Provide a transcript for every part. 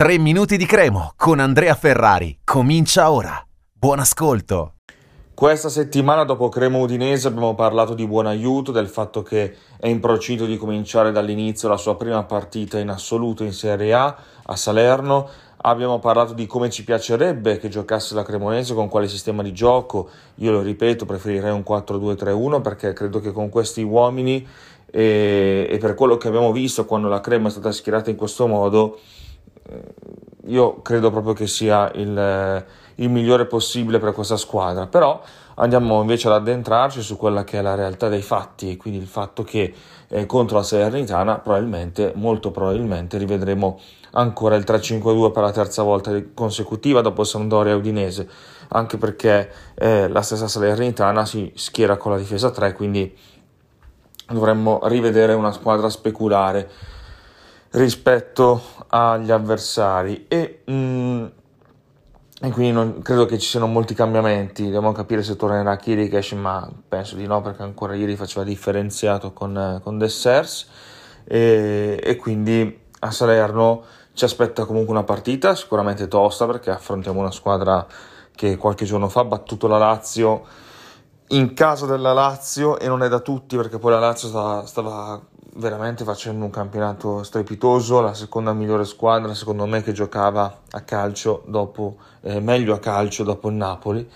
3 minuti di cremo con Andrea Ferrari. Comincia ora. Buon ascolto. Questa settimana dopo Cremo Udinese abbiamo parlato di buon aiuto, del fatto che è in procinto di cominciare dall'inizio la sua prima partita in assoluto in Serie A a Salerno. Abbiamo parlato di come ci piacerebbe che giocasse la Cremonese, con quale sistema di gioco. Io lo ripeto, preferirei un 4-2-3-1 perché credo che con questi uomini e, e per quello che abbiamo visto quando la Crema è stata schierata in questo modo, eh, io credo proprio che sia il, eh, il, migliore possibile per questa squadra, però andiamo invece ad addentrarci su quella che è la realtà dei fatti, quindi il fatto che eh, contro la Salernitana probabilmente, molto probabilmente, rivedremo ancora il 3-5-2 per la terza volta consecutiva dopo Sampdoria e Udinese, anche perché eh, la stessa Salernitana si schiera con la difesa 3, quindi dovremmo rivedere una squadra speculare rispetto agli avversari. E, mm, e quindi non, credo che ci siano molti cambiamenti. Dobbiamo capire se tornerà Kirikesh ma penso di no perché ancora ieri faceva differenziato con, con Dessers e, e quindi a Salerno ci aspetta comunque una partita sicuramente tosta perché affrontiamo una squadra che qualche giorno fa ha battuto la Lazio in casa della Lazio e non è da tutti perché poi la Lazio stava, stava veramente facendo un campionato strepitoso, la seconda migliore squadra secondo me che giocava a calcio dopo, eh, meglio a calcio dopo il Napoli.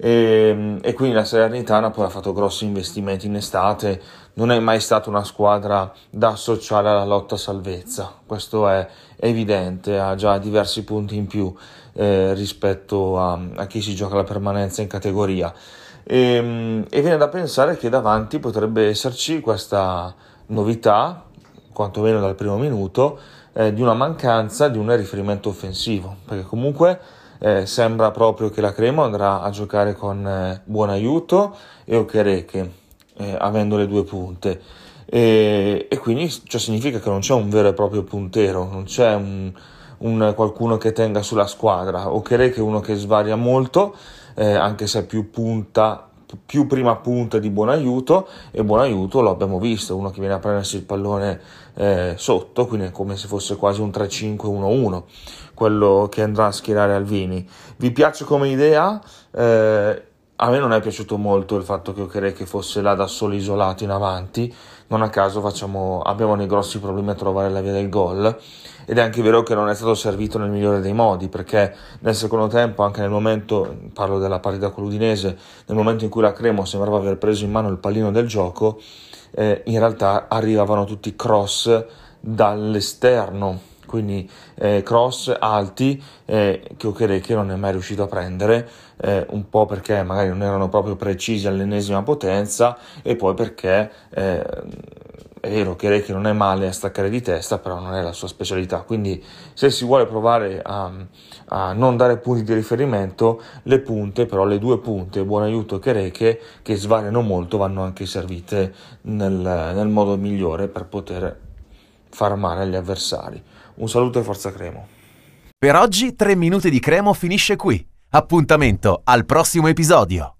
E, e, quindi la Salernitana poi ha fatto grossi investimenti in estate, non è mai stata una squadra da associare alla lotta a salvezza, questo è evidente, ha già diversi punti in più eh, rispetto a, a chi si gioca la permanenza in categoria. E, e viene da pensare che davanti potrebbe esserci questa novità, quantomeno dal primo minuto, eh, di una mancanza di un riferimento offensivo, perché comunque eh, sembra proprio che la Crema andrà a giocare con eh, buon aiuto e Okereke, eh, avendo le due punte. E, e quindi ciò significa che non c'è un vero e proprio puntero, non c'è un, un qualcuno che tenga sulla squadra. Okereke è uno che svaria molto, eh, anche se è più punta più prima punta di buon aiuto e buon aiuto lo abbiamo visto, uno che viene a prendersi il pallone eh, sotto, quindi è come se fosse quasi un 3-5-1-1 quello che andrà a schierare Alvini. Vi piace come idea? Eh, a me non è piaciuto molto il fatto che Okereke fosse là da solo isolato in avanti, non a caso facciamo, abbiamo dei grossi problemi a trovare la via del gol ed è anche vero che non è stato servito nel migliore dei modi perché nel secondo tempo, anche nel momento, parlo della partita con l'Udinese, nel momento in cui la Cremo sembrava aver preso in mano il pallino del gioco, eh, in realtà arrivavano tutti cross dall'esterno. Quindi eh, cross alti eh, che Okereke non è mai riuscito a prendere, eh, un po' perché magari non erano proprio precisi all'ennesima potenza e poi perché eh, è vero che Reiki non è male a staccare di testa, però non è la sua specialità. Quindi, se si vuole provare a, a non dare punti di riferimento, le punte, però le due punte, buon aiuto che Reche, che svariano molto, vanno anche servite nel, nel modo migliore per poter far male agli avversari. Un saluto e forza Cremo. Per oggi 3 minuti di Cremo finisce qui. Appuntamento al prossimo episodio.